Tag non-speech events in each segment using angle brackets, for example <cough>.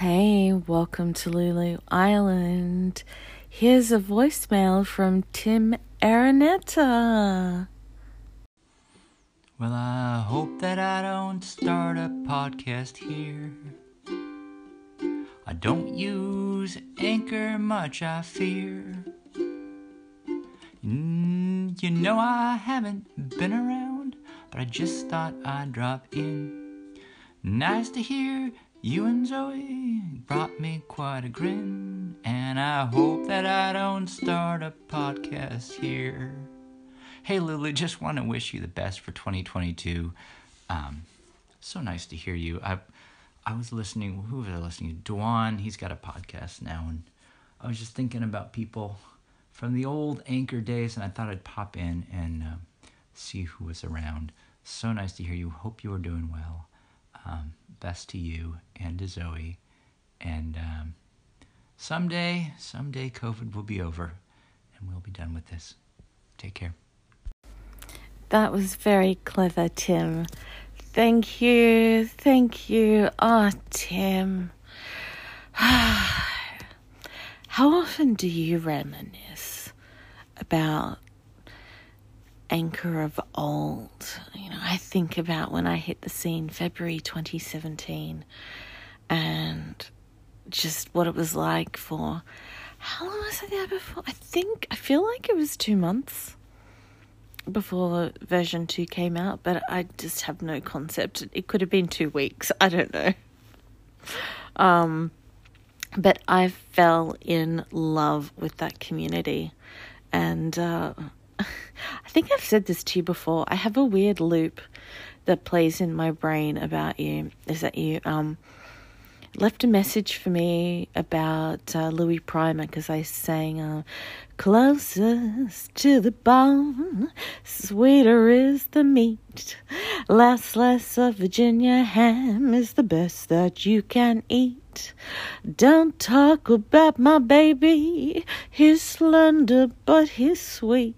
Hey, welcome to Lulu Island. Here's a voicemail from Tim Araneta. Well, I hope that I don't start a podcast here. I don't use Anchor much, I fear. Mm, you know, I haven't been around, but I just thought I'd drop in. Nice to hear you and Zoe brought me quite a grin, and I hope that I don't start a podcast here. Hey, Lulu, just want to wish you the best for 2022. Um, so nice to hear you. I, I was listening. Who was I listening to? Dwan. He's got a podcast now, and I was just thinking about people from the old Anchor days, and I thought I'd pop in and uh, see who was around. So nice to hear you. Hope you are doing well. Um, best to you and to Zoe. And um, someday, someday, COVID will be over and we'll be done with this. Take care. That was very clever, Tim. Thank you. Thank you. Ah, oh, Tim. <sighs> How often do you reminisce about anchor of old. You know, I think about when I hit the scene February 2017 and just what it was like for how long was I there before? I think I feel like it was two months before version two came out, but I just have no concept. It could have been two weeks. I don't know. Um, but I fell in love with that community, and uh, I think I've said this to you before. I have a weird loop that plays in my brain about you. Is that you um, left a message for me about uh, Louis Prima because I sang uh, Closest to the bone, sweeter is the meat. Last slice of Virginia ham is the best that you can eat. Don't talk about my baby, he's slender but he's sweet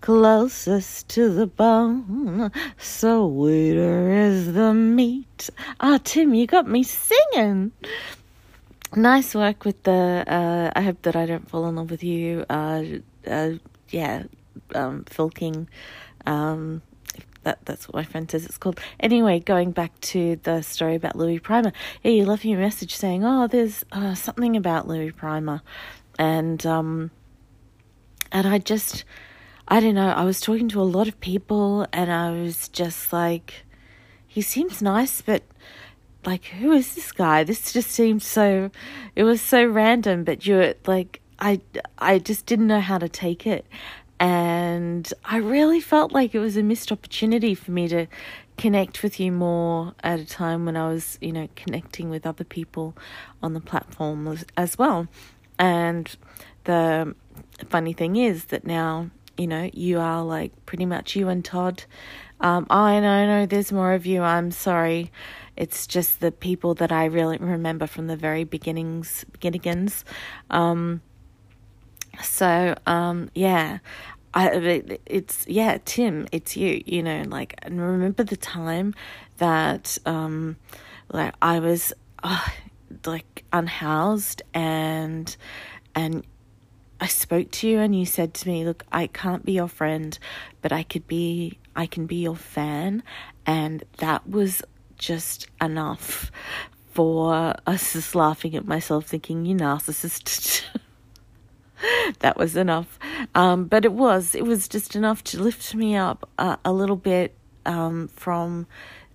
closest to the bone, sweeter is the meat. Ah, oh, Tim, you got me singing. Nice work with the. Uh, I hope that I don't fall in love with you. Uh, uh, yeah, um, Filking. Um, that that's what my friend says it's called. Anyway, going back to the story about Louis Prima. Yeah, you left me a message saying, "Oh, there's uh, something about Louis Prima," and um, and I just, I don't know, I was talking to a lot of people and I was just like, he seems nice, but like, who is this guy? This just seemed so, it was so random, but you're like, I, I just didn't know how to take it. And I really felt like it was a missed opportunity for me to connect with you more at a time when I was, you know, connecting with other people on the platform as, as well. And the funny thing is that now, you know, you are like pretty much you and Todd. Um, I know, no, there's more of you. I'm sorry. It's just the people that I really remember from the very beginnings, beginnings. Um, so, um, yeah, I, it's, yeah, Tim, it's you, you know, like, and remember the time that, um, like I was, uh, like unhoused and, and I spoke to you and you said to me, "Look, I can't be your friend, but I could be I can be your fan." And that was just enough for us just laughing at myself thinking, "You narcissist." <laughs> that was enough. Um, but it was it was just enough to lift me up a, a little bit um, from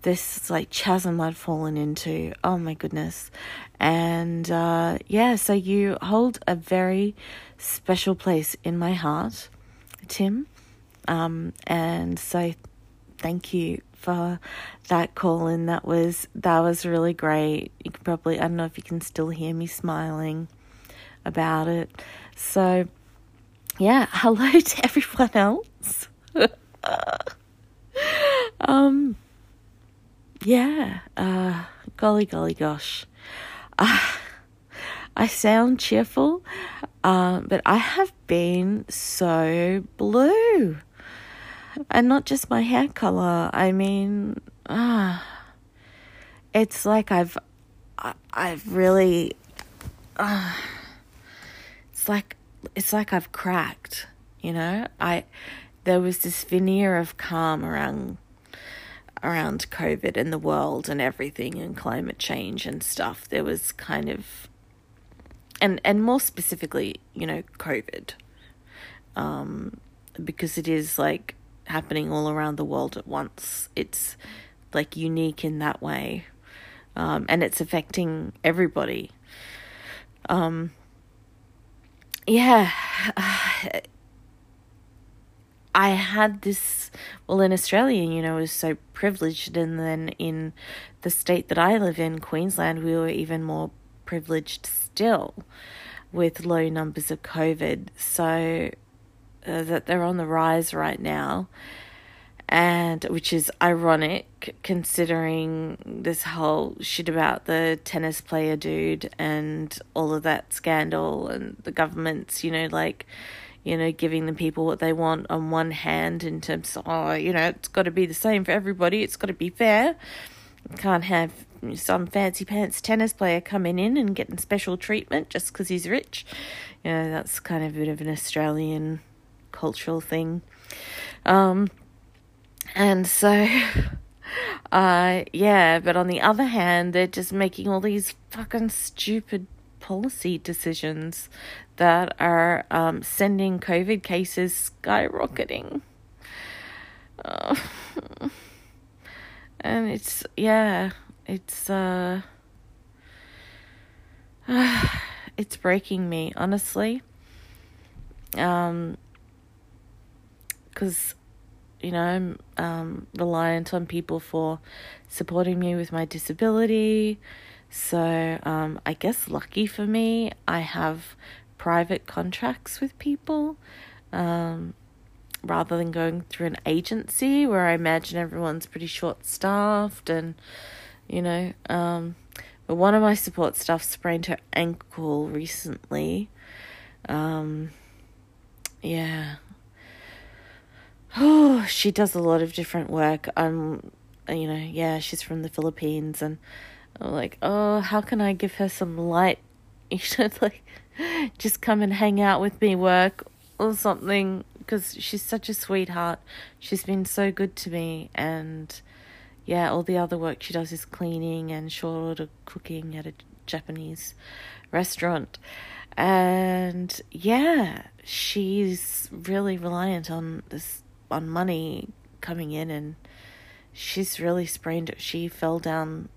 this like chasm I'd fallen into. Oh my goodness. And uh, yeah, so you hold a very special place in my heart, Tim. Um, and so thank you for that call and that was that was really great. You can probably I don't know if you can still hear me smiling about it. So yeah, <laughs> hello to everyone else. <laughs> um yeah, uh golly golly gosh. Uh, I sound cheerful, uh, but I have been so blue. And not just my hair color, I mean, ah, it's like I've I, I've really, uh, it's like it's like I've cracked. You know, I there was this veneer of calm around around COVID and the world and everything and climate change and stuff. There was kind of and and more specifically, you know, COVID. Um, because it is like happening all around the world at once. It's like unique in that way. Um, and it's affecting everybody. Um, yeah. <sighs> I had this, well, in Australia, you know, I was so privileged. And then in the state that I live in, Queensland, we were even more privileged still with low numbers of COVID. So uh, that they're on the rise right now. And which is ironic considering this whole shit about the tennis player dude and all of that scandal and the government's, you know, like you know, giving the people what they want on one hand in terms of, oh, you know, it's got to be the same for everybody, it's got to be fair. Can't have some fancy pants tennis player coming in and getting special treatment just because he's rich. You know, that's kind of a bit of an Australian cultural thing. Um, and so, <laughs> uh, yeah, but on the other hand, they're just making all these fucking stupid policy decisions that are um, sending COVID cases skyrocketing. Uh, <laughs> and it's, yeah, it's, uh, <sighs> it's breaking me, honestly. Um, because, you know, I'm um, reliant on people for supporting me with my disability. So, um, I guess lucky for me, I have private contracts with people um, rather than going through an agency where I imagine everyone's pretty short staffed and, you know, um, but one of my support staff sprained her ankle recently. Um, yeah. Oh, <sighs> she does a lot of different work. I'm, you know, yeah, she's from the Philippines, and I'm like, oh, how can I give her some light? You should <laughs> like just come and hang out with me, work or something, because she's such a sweetheart. She's been so good to me, and yeah, all the other work she does is cleaning and short order cooking at a Japanese restaurant. And yeah, she's really reliant on this on money coming in and she's really sprained. She fell down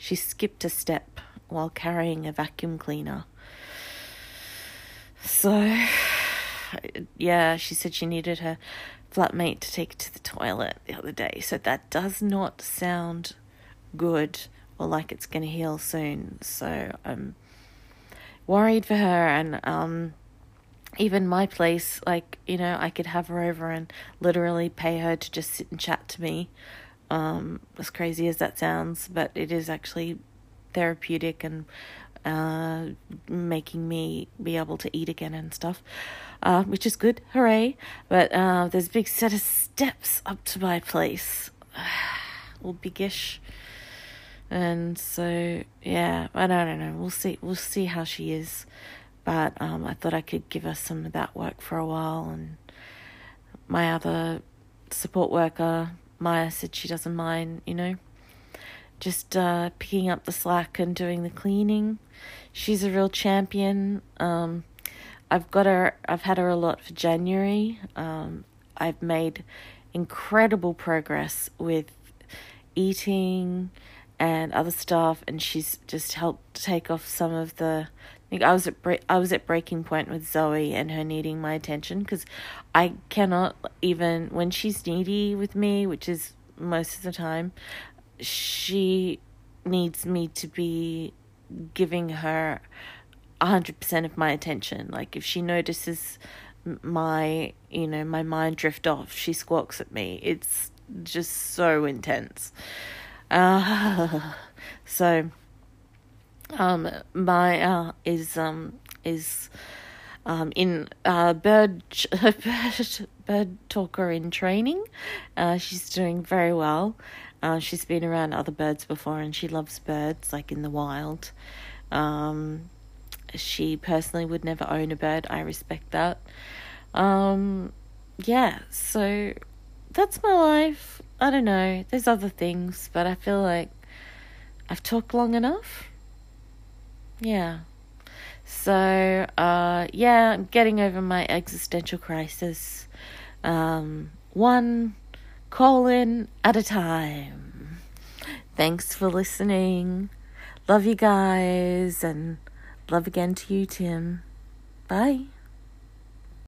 she skipped a step while carrying a vacuum cleaner so, yeah, she said she needed her flatmate to take to the toilet the other day. So that does not sound good or like it's going to heal soon. So I'm worried for her and um even my place like you know I could have her over and literally pay her to just sit and chat to me. Um as crazy as that sounds, but it is actually therapeutic and uh, making me be able to eat again and stuff, uh, which is good. Hooray! But uh, there's a big set of steps up to my place, <sighs> all biggish. And so, yeah, I don't know. We'll see. We'll see how she is. But um, I thought I could give her some of that work for a while. And my other support worker, Maya, said she doesn't mind. You know, just uh, picking up the slack and doing the cleaning. She's a real champion. Um, I've got her. I've had her a lot for January. Um, I've made incredible progress with eating and other stuff, and she's just helped take off some of the. I was at I was at breaking point with Zoe and her needing my attention because I cannot even when she's needy with me, which is most of the time, she needs me to be giving her 100% of my attention. Like if she notices my, you know, my mind drift off, she squawks at me. It's just so intense. Uh, <laughs> so um Maya is um is um in uh bird <laughs> bird talker in training. Uh she's doing very well Uh, she's been around other birds before and she loves birds, like in the wild. Um, she personally would never own a bird. I respect that. Um, yeah, so that's my life. I don't know. There's other things, but I feel like I've talked long enough. Yeah. So, uh, yeah, I'm getting over my existential crisis. Um, one colon at a time. Thanks for listening. Love you guys, and love again to you, Tim. Bye.